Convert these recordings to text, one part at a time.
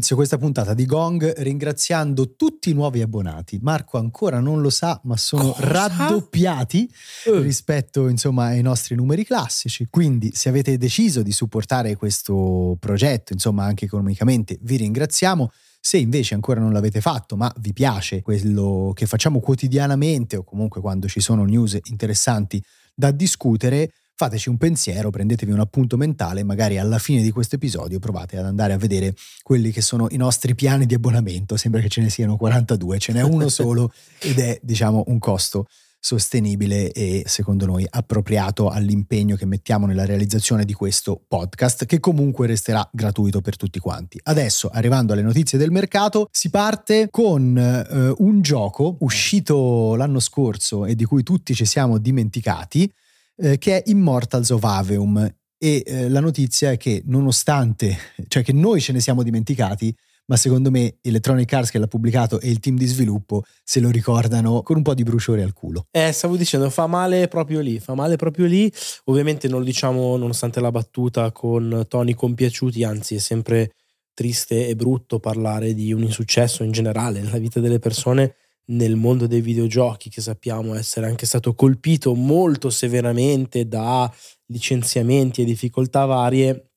Inizio questa puntata di Gong ringraziando tutti i nuovi abbonati. Marco ancora non lo sa, ma sono Cosa? raddoppiati Eh. rispetto insomma ai nostri numeri classici. Quindi se avete deciso di supportare questo progetto, insomma anche economicamente, vi ringraziamo. Se invece ancora non l'avete fatto, ma vi piace quello che facciamo quotidianamente o comunque quando ci sono news interessanti da discutere, fateci un pensiero, prendetevi un appunto mentale, magari alla fine di questo episodio provate ad andare a vedere quelli che sono i nostri piani di abbonamento. Sembra che ce ne siano 42, ce n'è uno solo ed è diciamo un costo sostenibile e secondo noi appropriato all'impegno che mettiamo nella realizzazione di questo podcast che comunque resterà gratuito per tutti quanti. Adesso arrivando alle notizie del mercato si parte con eh, un gioco uscito l'anno scorso e di cui tutti ci siamo dimenticati eh, che è Immortals of Aveum e eh, la notizia è che nonostante, cioè che noi ce ne siamo dimenticati, ma secondo me Electronic Arts che l'ha pubblicato e il team di sviluppo se lo ricordano con un po' di bruciore al culo. Eh, stavo dicendo, fa male proprio lì, fa male proprio lì. Ovviamente non lo diciamo nonostante la battuta con toni compiaciuti, anzi è sempre triste e brutto parlare di un insuccesso in generale nella vita delle persone nel mondo dei videogiochi che sappiamo essere anche stato colpito molto severamente da licenziamenti e difficoltà varie.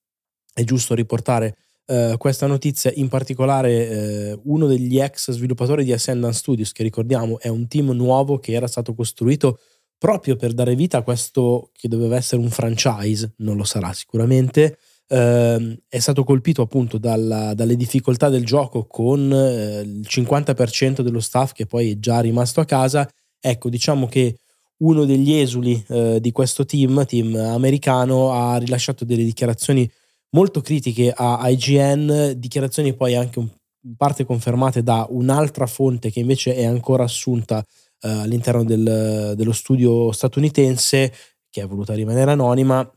È giusto riportare eh, questa notizia, in particolare eh, uno degli ex sviluppatori di Ascendant Studios, che ricordiamo è un team nuovo che era stato costruito proprio per dare vita a questo che doveva essere un franchise, non lo sarà sicuramente. Eh, è stato colpito appunto dalla- dalle difficoltà del gioco con eh, il 50% dello staff che poi è già rimasto a casa. Ecco, diciamo che uno degli esuli eh, di questo team, team americano, ha rilasciato delle dichiarazioni molto critiche a IGN, dichiarazioni poi anche in parte confermate da un'altra fonte che invece è ancora assunta eh, all'interno del- dello studio statunitense, che è voluta rimanere anonima,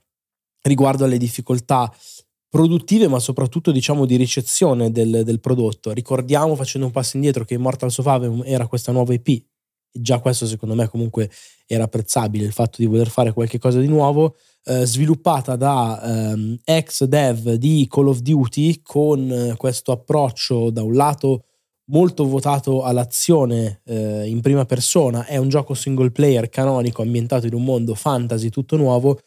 riguardo alle difficoltà produttive, ma soprattutto diciamo di ricezione del, del prodotto. Ricordiamo, facendo un passo indietro, che Immortals of Aveum era questa nuova IP. Già questo secondo me comunque era apprezzabile, il fatto di voler fare qualche cosa di nuovo, eh, sviluppata da ehm, ex dev di Call of Duty con eh, questo approccio da un lato molto votato all'azione eh, in prima persona, è un gioco single player canonico ambientato in un mondo fantasy tutto nuovo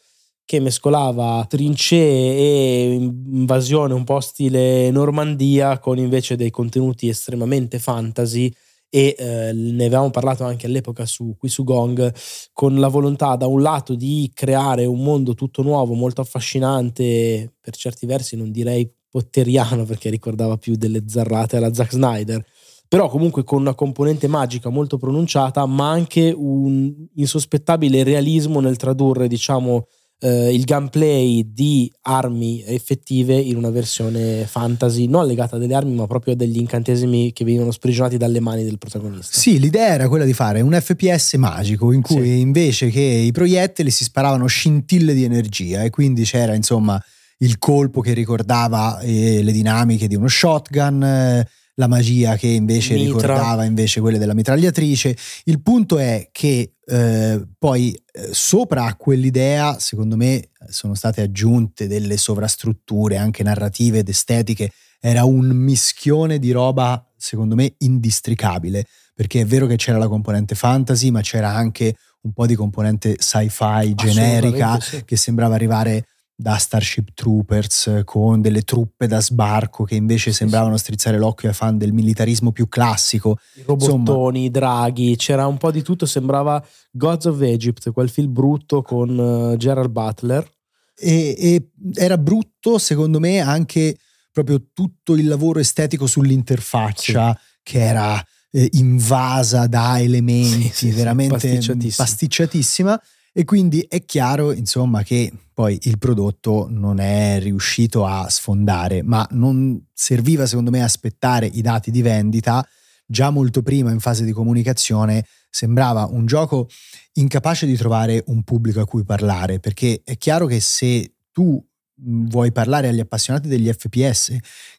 che mescolava trincee e invasione un po' stile Normandia con invece dei contenuti estremamente fantasy e eh, ne avevamo parlato anche all'epoca su, qui su Gong con la volontà da un lato di creare un mondo tutto nuovo, molto affascinante, per certi versi non direi potteriano perché ricordava più delle zarrate alla Zack Snyder, però comunque con una componente magica molto pronunciata, ma anche un insospettabile realismo nel tradurre, diciamo, eh, il gameplay di armi effettive in una versione fantasy, non legata a delle armi, ma proprio a degli incantesimi che venivano sprigionati dalle mani del protagonista. Sì, l'idea era quella di fare un FPS magico in cui Sì. invece che i proiettili si sparavano scintille di energia e quindi c'era insomma il colpo che ricordava eh, le dinamiche di uno shotgun, eh, la magia che invece Mitra. ricordava invece quelle della mitragliatrice. Il punto è che eh, poi eh, sopra a quell'idea, secondo me, sono state aggiunte delle sovrastrutture anche narrative ed estetiche. Era un mischione di roba, secondo me, indistricabile, perché è vero che c'era la componente fantasy, ma c'era anche un po' di componente sci-fi generica sì. che sembrava arrivare da Starship Troopers con delle truppe da sbarco che invece Sì, sembravano strizzare l'occhio ai fan del militarismo più classico. I robottoni, i draghi, c'era un po' di tutto, sembrava Gods of Egypt, quel film brutto con eh, Gerald Butler. E, e era brutto, secondo me, anche proprio tutto il lavoro estetico sull'interfaccia che era eh, invasa da elementi Sì, sì, sì, veramente pasticciatissima. pasticciatissima. E quindi è chiaro, insomma, che poi il prodotto non è riuscito a sfondare, ma non serviva, secondo me, aspettare i dati di vendita. Già molto prima, in fase di comunicazione, sembrava un gioco incapace di trovare un pubblico a cui parlare, perché è chiaro che se tu vuoi parlare agli appassionati degli FPS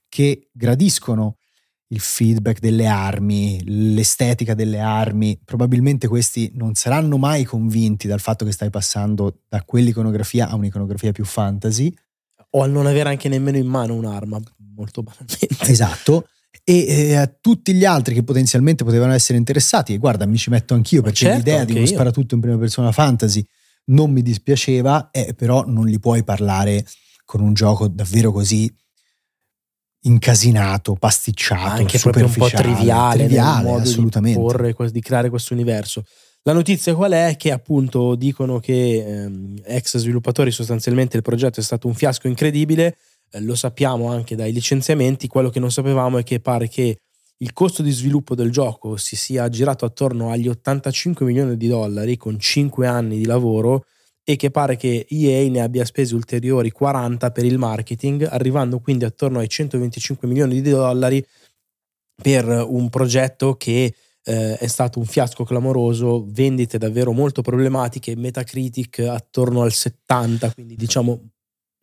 che gradiscono il feedback delle armi, l'estetica delle armi, probabilmente questi non saranno mai convinti dal fatto che stai passando da quell'iconografia a un'iconografia più fantasy. O al non avere anche nemmeno in mano un'arma, molto banalmente. Esatto. E eh, a tutti gli altri che potenzialmente potevano essere interessati, e guarda, mi ci metto anch'io Ma perché certo, l'idea di uno io. sparatutto in prima persona fantasy non mi dispiaceva, eh, però non li puoi parlare con un gioco davvero così incasinato, pasticciato, anche proprio un po' triviale, triviale modo assolutamente. Di, porre, di creare questo universo. La notizia qual è? Che appunto dicono che ehm, ex sviluppatori sostanzialmente il progetto è stato un fiasco incredibile, eh, lo sappiamo anche dai licenziamenti, quello che non sapevamo è che pare che il costo di sviluppo del gioco si sia girato attorno agli 85 milioni di dollari con 5 anni di lavoro e che pare che EA ne abbia spesi ulteriori 40 per il marketing, arrivando quindi attorno ai 125 milioni di dollari per un progetto che eh, è stato un fiasco clamoroso, vendite davvero molto problematiche, Metacritic attorno al 70, quindi diciamo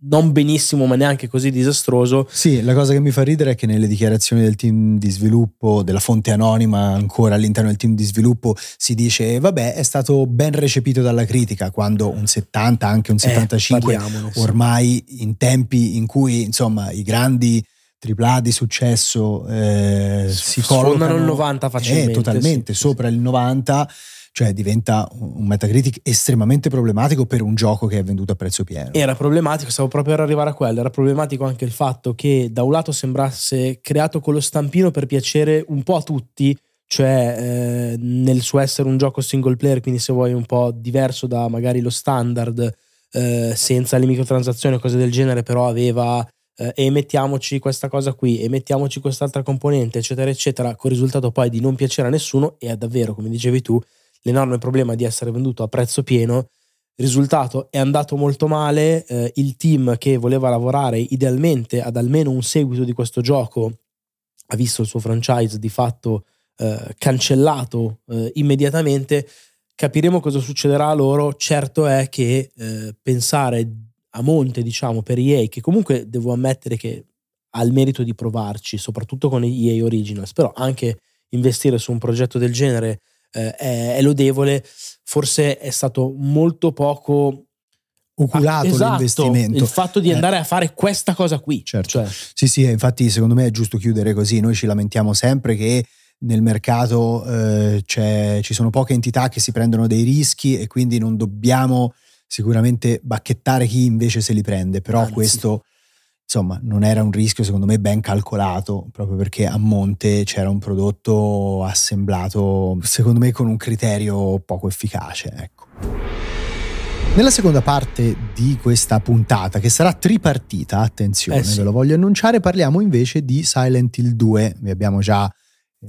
non benissimo ma neanche così disastroso. Sì, la cosa che mi fa ridere è che nelle dichiarazioni del team di sviluppo, della fonte anonima ancora all'interno del team di sviluppo, si dice vabbè è stato ben recepito dalla critica, quando un 70, anche un 75, Eh, sì. ormai in tempi in cui insomma i grandi AAA di successo eh, si collocano il 90 facilmente, eh, totalmente sì, sì, sopra il 90 cioè diventa un Metacritic estremamente problematico per un gioco che è venduto a prezzo pieno. Era problematico, stavo proprio per arrivare a quello, era problematico anche il fatto che da un lato sembrasse creato con lo stampino per piacere un po' a tutti, cioè eh, nel suo essere un gioco single player, quindi se vuoi un po' diverso da magari lo standard, eh, senza le microtransazioni o cose del genere, però aveva eh, e mettiamoci questa cosa qui e mettiamoci quest'altra componente, eccetera, eccetera, con il risultato poi di non piacere a nessuno e davvero, come dicevi tu, l'enorme problema di essere venduto a prezzo pieno. Il risultato è andato molto male, eh, il team che voleva lavorare idealmente ad almeno un seguito di questo gioco ha visto il suo franchise di fatto eh, cancellato eh, immediatamente. Capiremo cosa succederà a loro. Certo è che eh, pensare a monte, diciamo, per EA, che comunque devo ammettere che ha il merito di provarci, soprattutto con EA Originals, però anche investire su un progetto del genere eh, è, è lodevole. Forse è stato molto poco oculato Ah, esatto, l'investimento Il fatto di Eh. andare a fare questa cosa qui. Certo. Cioè, Sì, sì, infatti secondo me è giusto chiudere così. Noi ci lamentiamo sempre che nel mercato eh, c'è- ci sono poche entità che si prendono dei rischi e quindi non dobbiamo sicuramente bacchettare chi invece se li prende, però Anzi. questo insomma non era un rischio secondo me ben calcolato proprio perché a monte c'era un prodotto assemblato secondo me con un criterio poco efficace, ecco. Nella seconda parte di questa puntata, che sarà tripartita, attenzione, Eh sì. ve lo voglio annunciare, parliamo invece di Silent Hill 2. Vi abbiamo già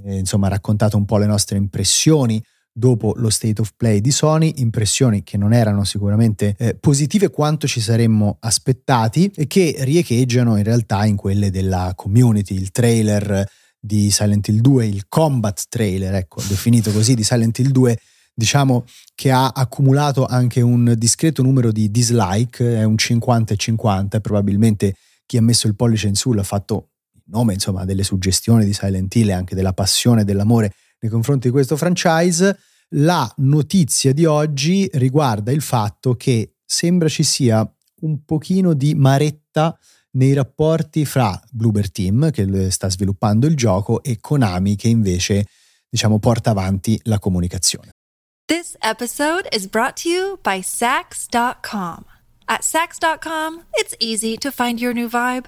eh, insomma, raccontato un po' le nostre impressioni dopo lo state of play di Sony, impressioni che non erano sicuramente eh, positive quanto ci saremmo aspettati e che riecheggiano in realtà in quelle della community. Il trailer di Silent Hill 2, il combat trailer, ecco, definito così, di Silent Hill 2, diciamo che ha accumulato anche un discreto numero di dislike, è un 50 e 50, probabilmente chi ha messo il pollice in su l'ha fatto nome insomma delle suggestioni di Silent Hill e anche della passione e dell'amore nei confronti di questo franchise, la notizia di oggi riguarda il fatto che sembra ci sia un pochino di maretta nei rapporti fra Bloober Team, che sta sviluppando il gioco, e Konami, che invece diciamo porta avanti la comunicazione. This episode is brought to you by Sax.com. At Sax.com, it's easy to find your new vibe.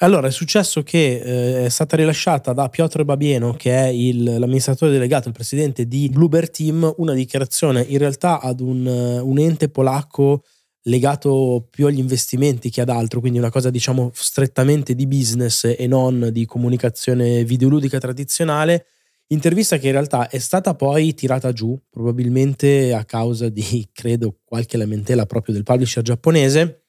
Allora, è successo che eh, è stata rilasciata da Piotr Babieno, che è il, l'amministratore delegato, il presidente di Bluebird Team, una dichiarazione in realtà ad un, un, ente polacco legato più agli investimenti che ad altro, quindi una cosa diciamo strettamente di business e non di comunicazione videoludica tradizionale. Intervista che in realtà è stata poi tirata giù, probabilmente a causa di, credo, qualche lamentela proprio del publisher giapponese,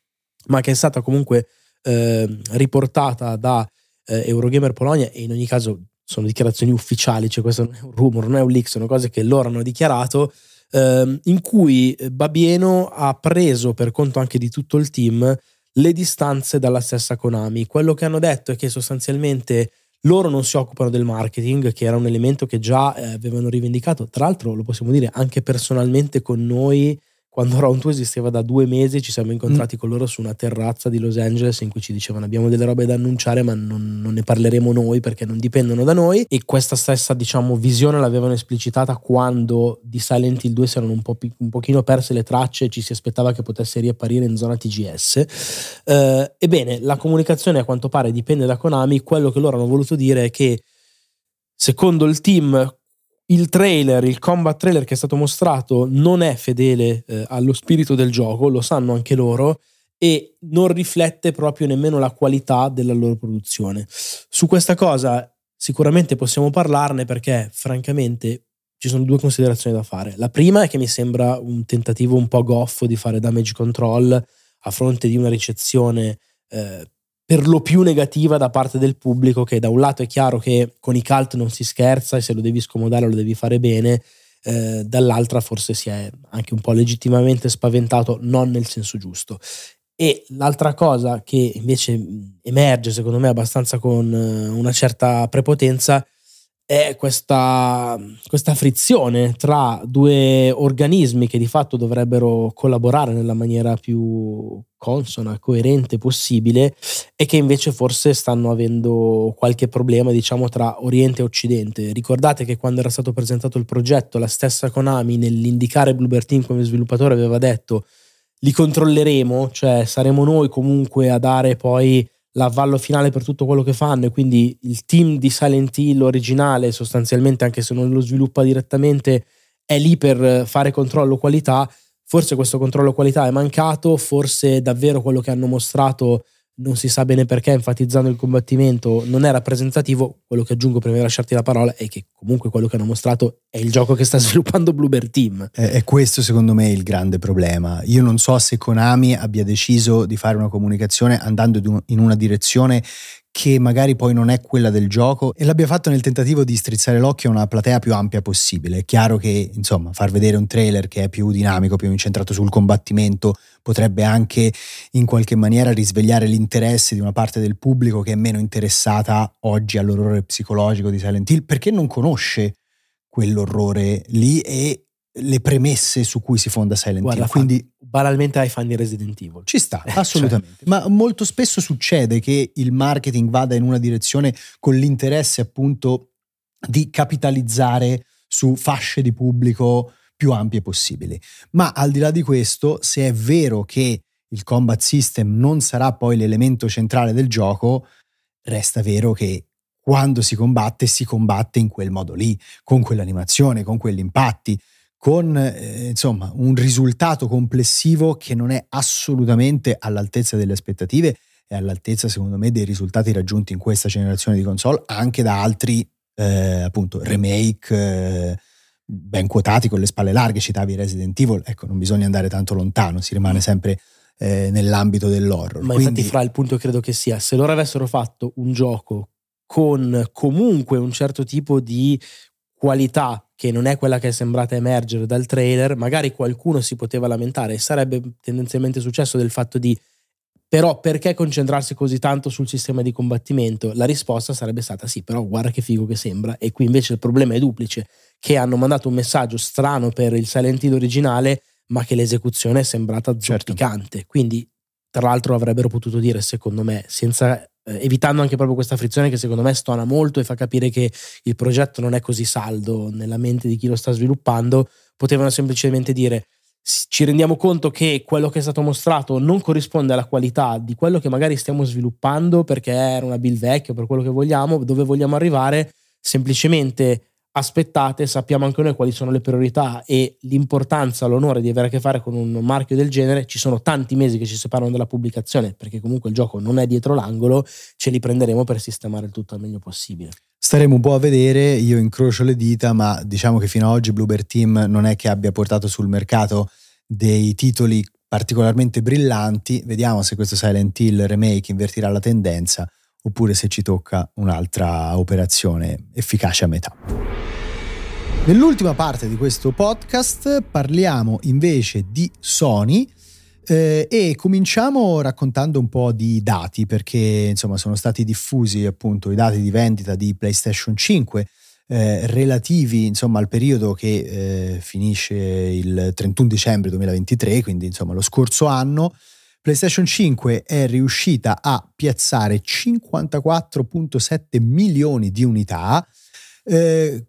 ma che è stata comunque eh, riportata da eh, Eurogamer Polonia e in ogni caso sono dichiarazioni ufficiali, cioè questo non è un rumor, non è un leak, sono cose che loro hanno dichiarato, eh, in cui Babieno ha preso per conto anche di tutto il team le distanze dalla stessa Konami. Quello che hanno detto è che sostanzialmente loro non si occupano del marketing, che era un elemento che già eh, avevano rivendicato, tra l'altro lo possiamo dire anche personalmente con noi quando Round 2 esisteva da due mesi ci siamo incontrati mm. con loro su una terrazza di Los Angeles in cui ci dicevano abbiamo delle robe da annunciare ma non, non, ne parleremo noi perché non dipendono da noi. E questa stessa diciamo visione l'avevano esplicitata quando di Silent Hill 2 si erano un, po', un pochino perse le tracce e ci si aspettava che potesse riapparire in zona TGS eh, ebbene la comunicazione a quanto pare dipende da Konami. Quello che loro hanno voluto dire è che secondo il team il trailer, il combat trailer che è stato mostrato non è fedele eh, allo spirito del gioco, lo sanno anche loro e non riflette proprio nemmeno la qualità della loro produzione. Su questa cosa sicuramente possiamo parlarne perché francamente ci sono due considerazioni da fare. La prima è che mi sembra un tentativo un po' goffo di fare damage control a fronte di una ricezione eh, per lo più negativa da parte del pubblico che da un lato è chiaro che con i cult non si scherza e se lo devi scomodare lo devi fare bene, eh, dall'altra forse si è anche un po' legittimamente spaventato, non nel senso giusto. E l'altra cosa che invece emerge secondo me abbastanza con eh, una certa prepotenza è questa, questa, frizione tra due organismi che di fatto dovrebbero collaborare nella maniera più consona, coerente possibile e che invece forse stanno avendo qualche problema diciamo tra Oriente e Occidente. Ricordate che quando era stato presentato il progetto la stessa Konami nell'indicare Bluebird Team come sviluppatore aveva detto li controlleremo, cioè saremo noi comunque a dare poi l'avvallo finale per tutto quello che fanno e quindi il team di Silent Hill originale sostanzialmente anche se non lo sviluppa direttamente è lì per fare controllo qualità. Forse questo controllo qualità è mancato forse davvero quello che hanno mostrato non si sa bene perché, enfatizzando il combattimento, non è rappresentativo. Quello che aggiungo prima di lasciarti la parola è che comunque quello che hanno mostrato è il gioco che sta sviluppando Bluebird Team. È, è questo secondo me il grande problema. Io non so se Konami abbia deciso di fare una comunicazione andando in una direzione che magari poi non è quella del gioco e l'abbia fatto nel tentativo di strizzare l'occhio a una platea più ampia possibile. È chiaro che, insomma, far vedere un trailer che è più dinamico, più incentrato sul combattimento, potrebbe anche in qualche maniera risvegliare l'interesse di una parte del pubblico che è meno interessata oggi all'orrore psicologico di Silent Hill perché non conosce quell'orrore lì e le premesse su cui si fonda Silent Guarda, Hill. Quindi banalmente ai fan di Resident Evil. Ci sta, eh, assolutamente. Cioè. Ma molto spesso succede che il marketing vada in una direzione con l'interesse appunto di capitalizzare su fasce di pubblico più ampie possibili. Ma al di là di questo, se è vero che il combat system non sarà poi l'elemento centrale del gioco, resta vero che quando si combatte si combatte in quel modo lì, con quell'animazione, con quegli impatti con eh, insomma un risultato complessivo che non è assolutamente all'altezza delle aspettative e all'altezza secondo me dei risultati raggiunti in questa generazione di console anche da altri eh, appunto remake eh, ben quotati con le spalle larghe, citavi Resident Evil, ecco, non bisogna andare tanto lontano, si rimane sempre eh, nell'ambito dell'horror. Ma Quindi... infatti fra il punto credo che sia, se loro avessero fatto un gioco con comunque un certo tipo di qualità che non è quella che è sembrata emergere dal trailer, magari qualcuno si poteva lamentare e sarebbe tendenzialmente successo del fatto di però perché concentrarsi così tanto sul sistema di combattimento? La risposta sarebbe stata sì, però guarda che figo che sembra. E qui invece il problema è duplice, che hanno mandato un messaggio strano per il Silent Hill originale, ma che l'esecuzione è sembrata certo. zoppicante. Certo. Quindi, tra l'altro, avrebbero potuto dire, secondo me, senza, evitando anche proprio questa frizione che secondo me stona molto e fa capire che il progetto non è così saldo nella mente di chi lo sta sviluppando, potevano semplicemente dire ci rendiamo conto che quello che è stato mostrato non corrisponde alla qualità di quello che magari stiamo sviluppando perché era una build vecchia per quello che vogliamo, dove vogliamo arrivare, semplicemente aspettate, sappiamo anche noi quali sono le priorità e l'importanza, l'onore di avere a che fare con un marchio del genere, ci sono tanti mesi che ci separano dalla pubblicazione perché comunque il gioco non è dietro l'angolo, ce li prenderemo per sistemare il tutto al meglio possibile. Staremo un po' a vedere, io incrocio le dita, ma diciamo che fino ad oggi Bluebird Team non è che abbia portato sul mercato dei titoli particolarmente brillanti. Vediamo se questo Silent Hill remake invertirà la tendenza oppure se ci tocca un'altra operazione efficace a metà. Nell'ultima parte di questo podcast parliamo invece di Sony eh, e cominciamo raccontando un po' di dati perché insomma sono stati diffusi appunto i dati di vendita di PlayStation 5 eh, relativi insomma al periodo che eh, finisce il 31 dicembre 2023, quindi insomma lo scorso anno. PlayStation 5 è riuscita a piazzare 54.7 milioni di unità, eh,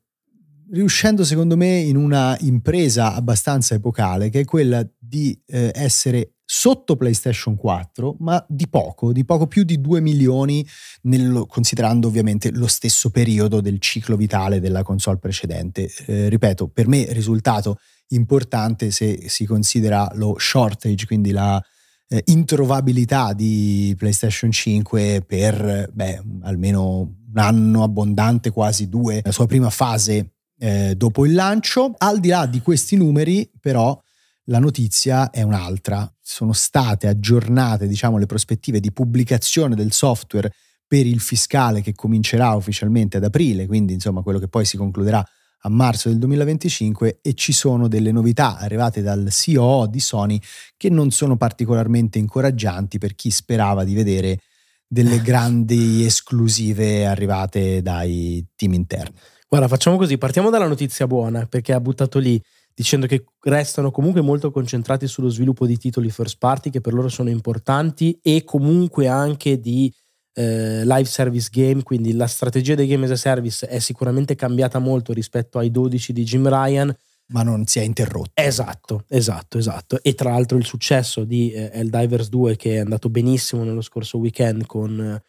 riuscendo secondo me in una impresa abbastanza epocale che è quella di eh, essere sotto PlayStation 4, ma di poco, di poco più di 2 milioni, nel, considerando ovviamente lo stesso periodo del ciclo vitale della console precedente. Eh, ripeto, per me risultato importante se si considera lo shortage, quindi la eh, introvabilità di PlayStation 5 per beh, almeno un anno abbondante, quasi due, la sua prima fase eh, dopo il lancio. Al di là di questi numeri, però, la notizia è un'altra. Sono state aggiornate, diciamo, le prospettive di pubblicazione del software per il fiscale che comincerà ufficialmente ad aprile, quindi insomma quello che poi si concluderà a marzo del 2025 e ci sono delle novità arrivate dal COO di Sony che non sono particolarmente incoraggianti per chi sperava di vedere delle grandi esclusive arrivate dai team interni. Guarda, facciamo così, partiamo dalla notizia buona, perché ha buttato lì dicendo che restano comunque molto concentrati sullo sviluppo di titoli first party che per loro sono importanti e comunque anche di eh, live service game, quindi la strategia dei game as a service è sicuramente cambiata molto rispetto ai 12 di Jim Ryan. Ma non si è interrotto. Esatto, esatto, esatto. E tra l'altro il successo di eh, Helldivers 2 che è andato benissimo nello scorso weekend con... Eh,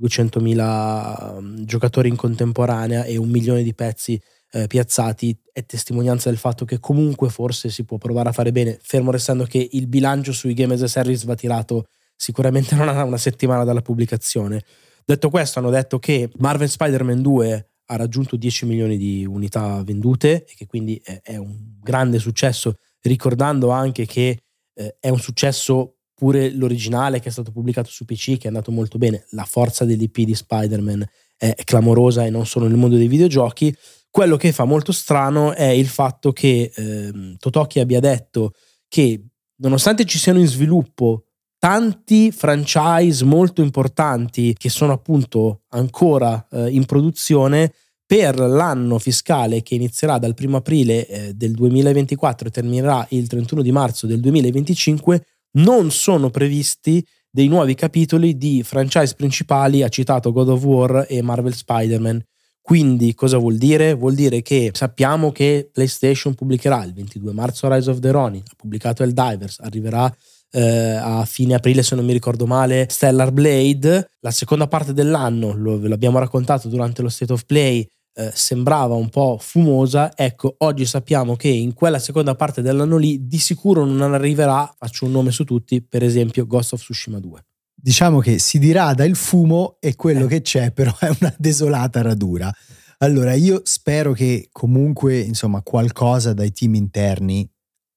200.000 mm, giocatori in contemporanea e un milione di pezzi eh, piazzati è testimonianza del fatto che comunque forse si può provare a fare bene, fermo restando che il bilancio sui game as a service va tirato sicuramente non a una settimana dalla pubblicazione. Detto questo, hanno detto che Marvel Spider-Man 2 ha raggiunto 10 milioni di unità vendute e che quindi è, è un grande successo, ricordando anche che eh, è un successo pure l'originale che è stato pubblicato su PC, che è andato molto bene, la forza dell'IP di Spider-Man è clamorosa e non solo nel mondo dei videogiochi. Quello che fa molto strano è il fatto che eh, Totoki abbia detto che nonostante ci siano in sviluppo tanti franchise molto importanti che sono appunto ancora eh, in produzione, per l'anno fiscale che inizierà dal 1 aprile eh, del 2024 e terminerà il 31 di marzo del 2025, non sono previsti dei nuovi capitoli di franchise principali, ha citato God of War e Marvel Spider-Man. Quindi cosa vuol dire? Vuol dire che sappiamo che PlayStation pubblicherà il 22 marzo Rise of the Ronin, ha pubblicato Divers, arriverà eh, a fine aprile se non mi ricordo male Stellar Blade, la seconda parte dell'anno, lo, ve l'abbiamo raccontato durante lo State of Play, eh, sembrava un po' fumosa, ecco, oggi sappiamo che in quella seconda parte dell'anno lì di sicuro non arriverà, faccio un nome su tutti, per esempio Ghost of Tsushima 2. Diciamo che si dirada il fumo e quello eh. che c'è però è una desolata radura. Allora, io spero che comunque, insomma, qualcosa dai team interni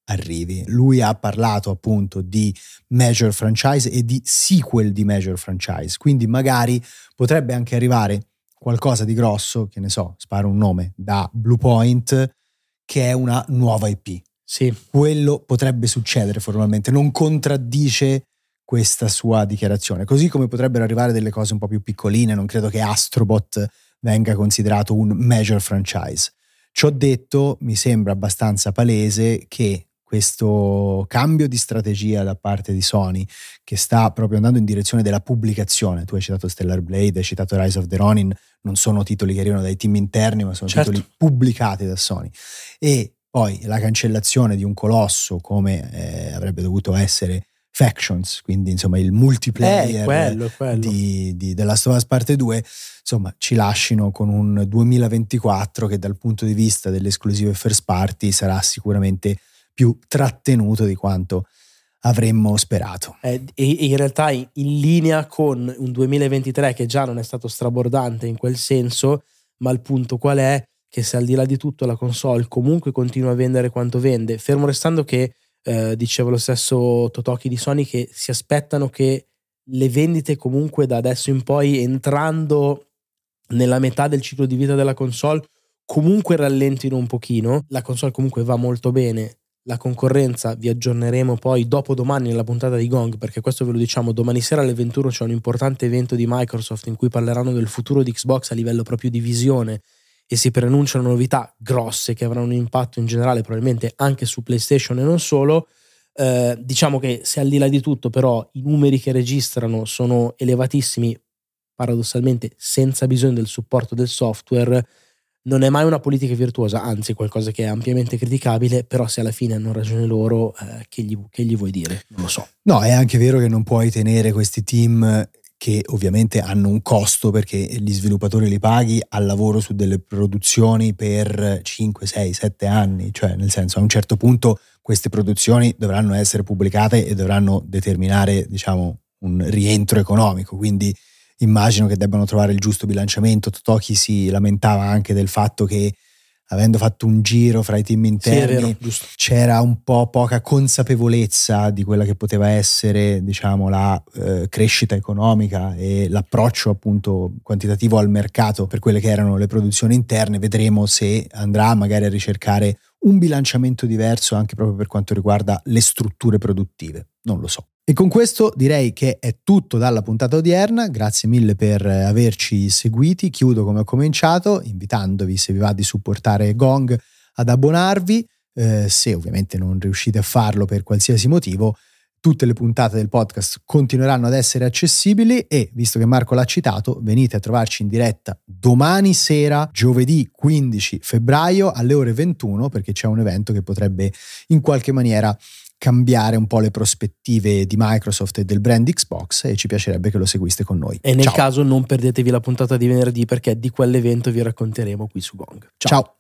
arrivi. Lui ha parlato appunto di major franchise e di sequel di major franchise, quindi magari potrebbe anche arrivare qualcosa di grosso, che ne so, sparo un nome, da Bluepoint, che è una nuova IP. Sì. Quello potrebbe succedere formalmente, non contraddice questa sua dichiarazione, così come potrebbero arrivare delle cose un po' più piccoline, non credo che Astrobot venga considerato un major franchise. Ciò detto, mi sembra abbastanza palese che questo cambio di strategia da parte di Sony che sta proprio andando in direzione della pubblicazione. Tu hai citato Stellar Blade, hai citato Rise of the Ronin, non sono titoli che arrivano dai team interni, ma sono certo. titoli pubblicati da Sony. E poi la cancellazione di un colosso come eh, avrebbe dovuto essere Factions, quindi insomma il multiplayer eh, quello, quello. Di, di The Last of Us Parte 2, insomma ci lasciano con un 2024 che dal punto di vista delle esclusive first party sarà sicuramente più trattenuto di quanto avremmo sperato. Eh, in realtà in linea con un 2023 che già non è stato strabordante in quel senso, ma il punto qual è? Che se al di là di tutto la console comunque continua a vendere quanto vende, fermo restando che eh, diceva lo stesso Totoki di Sony che si aspettano che le vendite comunque da adesso in poi entrando nella metà del ciclo di vita della console comunque rallentino un pochino, la console comunque va molto bene la concorrenza vi aggiorneremo poi dopo domani nella puntata di Gong perché questo ve lo diciamo domani sera alle 21 c'è un importante evento di Microsoft in cui parleranno del futuro di Xbox a livello proprio di visione e si preannunciano novità grosse che avranno un impatto in generale probabilmente anche su PlayStation e non solo. Eh, diciamo che se al di là di tutto però i numeri che registrano sono elevatissimi paradossalmente senza bisogno del supporto del software non è mai una politica virtuosa, anzi qualcosa che è ampiamente criticabile, però se alla fine hanno ragione loro, eh, che, gli, che, gli, vuoi dire? Non lo so. No, è anche vero che non puoi tenere questi team che ovviamente hanno un costo perché gli sviluppatori li paghi al lavoro su delle produzioni per 5, 6, 7 anni, cioè nel senso a un certo punto queste produzioni dovranno essere pubblicate e dovranno determinare diciamo un rientro economico, quindi immagino che debbano trovare il giusto bilanciamento. Totoki si lamentava anche del fatto che avendo fatto un giro fra i team interni sì, c'era un po' poca consapevolezza di quella che poteva essere diciamo la eh, crescita economica e l'approccio appunto quantitativo al mercato per quelle che erano le produzioni interne. Vedremo se andrà magari a ricercare un bilanciamento diverso anche proprio per quanto riguarda le strutture produttive. Non lo so e con questo direi che è tutto dalla puntata odierna, grazie mille per averci seguiti, chiudo come ho cominciato invitandovi se vi va di supportare Gong ad abbonarvi, eh, se ovviamente non riuscite a farlo per qualsiasi motivo, tutte le puntate del podcast continueranno ad essere accessibili e, visto che Marco l'ha citato, venite a trovarci in diretta domani sera, giovedì 15 febbraio alle ore 21, perché c'è un evento che potrebbe in qualche maniera cambiare un po' le prospettive di Microsoft e del brand Xbox e ci piacerebbe che lo seguiste con noi. E nel Ciao. caso non perdetevi la puntata di venerdì perché di quell'evento vi racconteremo qui su Gong. Ciao. Ciao.